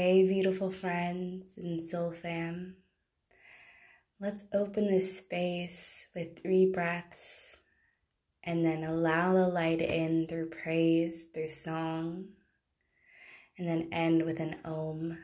Hey, beautiful friends and soul fam. Let's open this space with three breaths and then allow the light in through praise, through song, and then end with an om.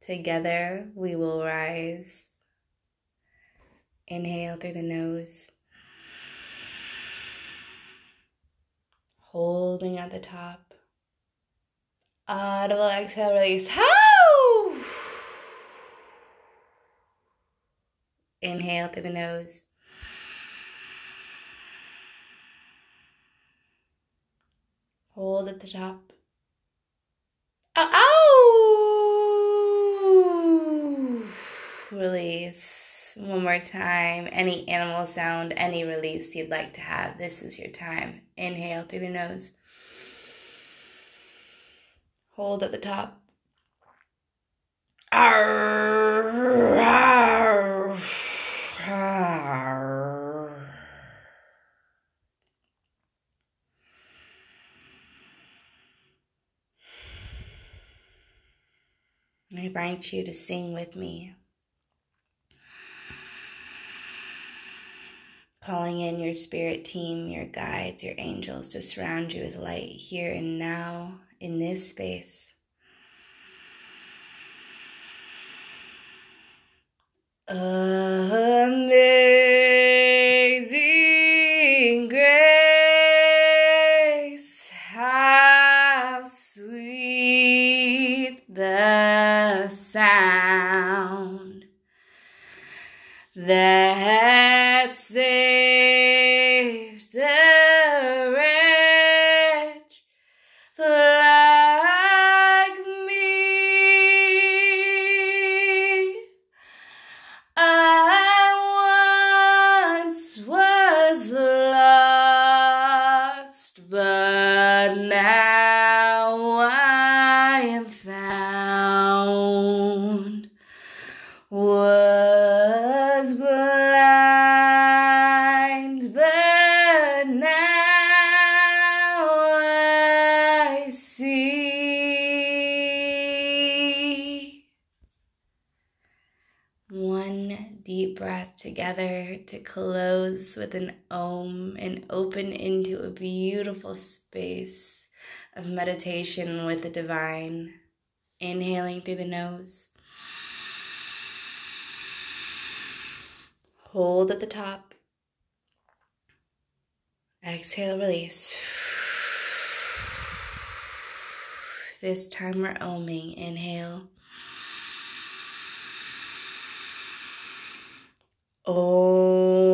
Together we will rise. Inhale through the nose, holding at the top. Ah, Audible exhale, release. How? Inhale through the nose. Hold at the top. Ow! Release. One more time. Any animal sound, any release you'd like to have. This is your time. Inhale through the nose. Hold at the top. Arr, arr, arr. I invite you to sing with me. Calling in your spirit team, your guides, your angels to surround you with light here and now in this space. Amazing grace, how sweet the sound that saved together to close with an om and open into a beautiful space of meditation with the divine. Inhaling through the nose. Hold at the top. Exhale, release. This time we're oming. Inhale. Om.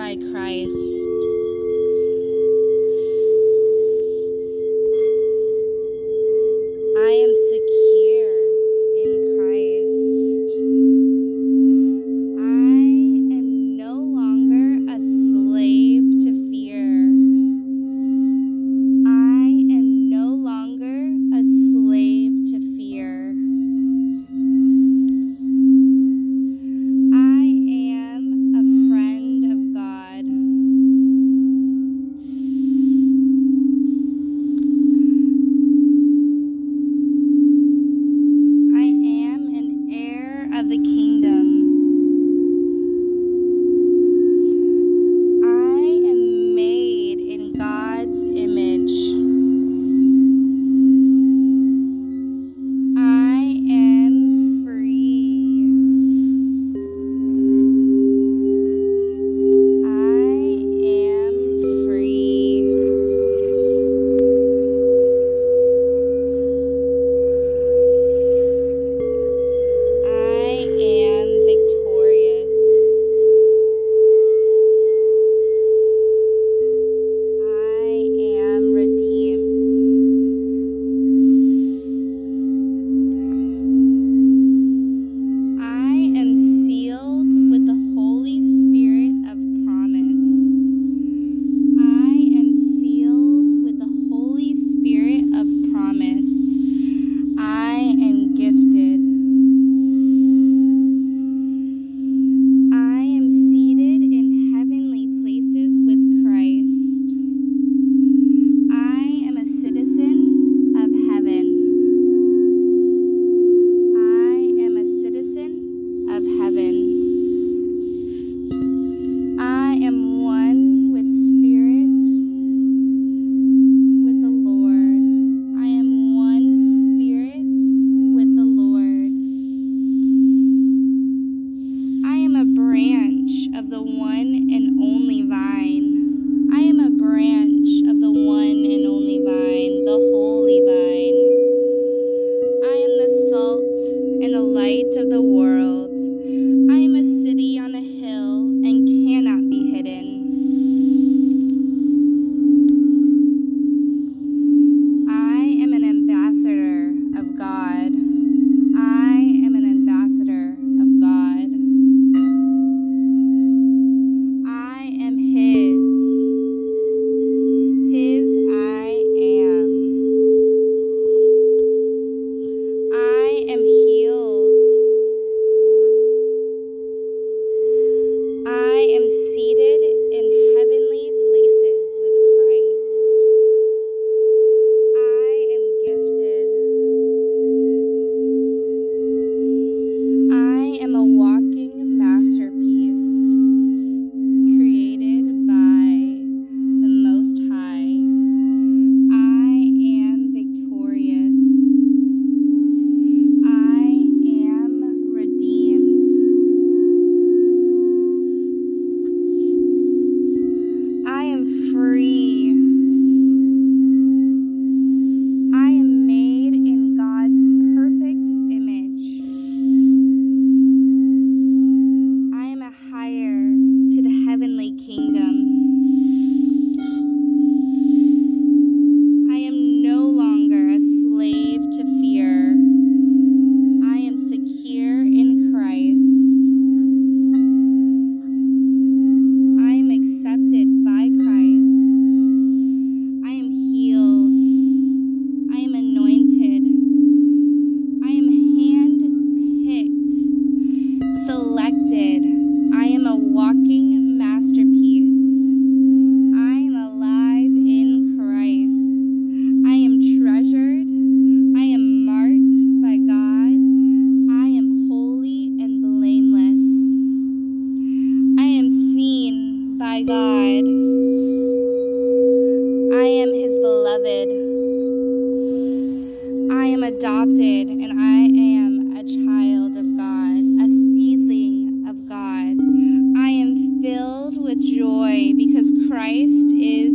by Christ. adopted, and I am a child of God, a seedling of God. I am filled with joy because Christ is